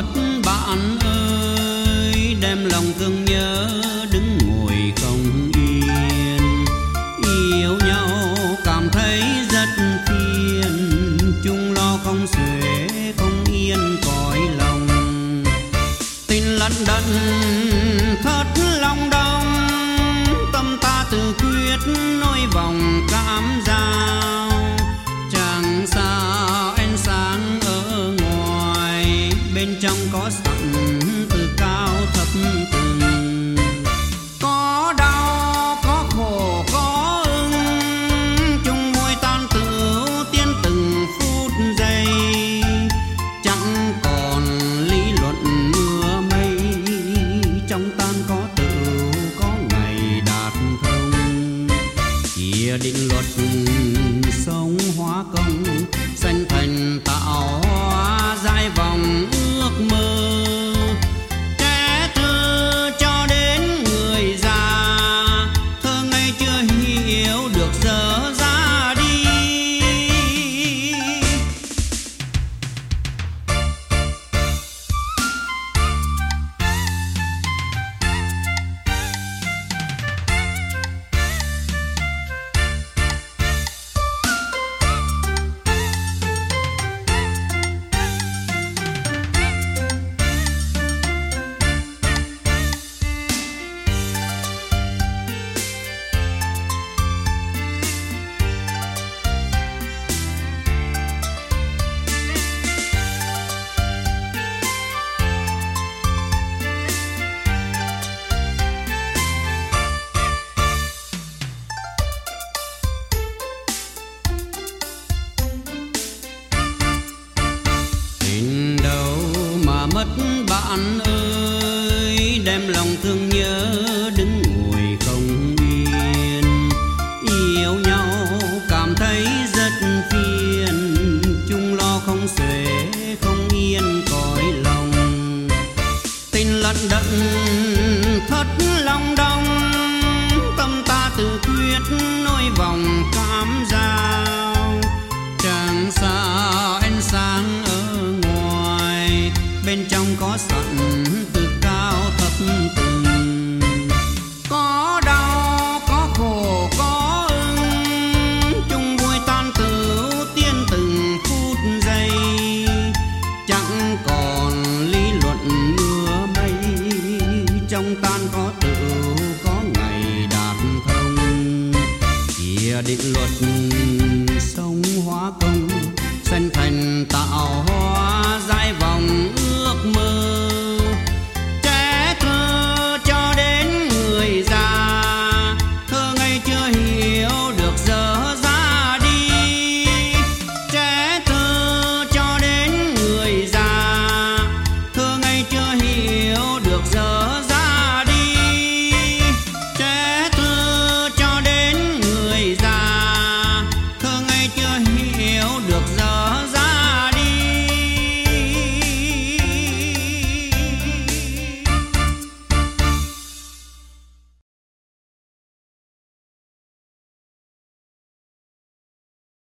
mất bạn ơi, đem lòng thương nhớ đứng ngồi không yên. Yêu nhau cảm thấy rất phiền, chung lo không xuể, không yên cõi lòng. Tin lận đận thất lòng đông tâm ta tự quyết nỗi vòng định luật sống hóa công sanh thành mất bạn ơi đem lòng tựu có ngày đạt thông. Chia định luật sống hóa công sanh thành tạo hóa giải vòng ước mơ. Trẻ thơ cho đến người già, thơ ngây chưa hiểu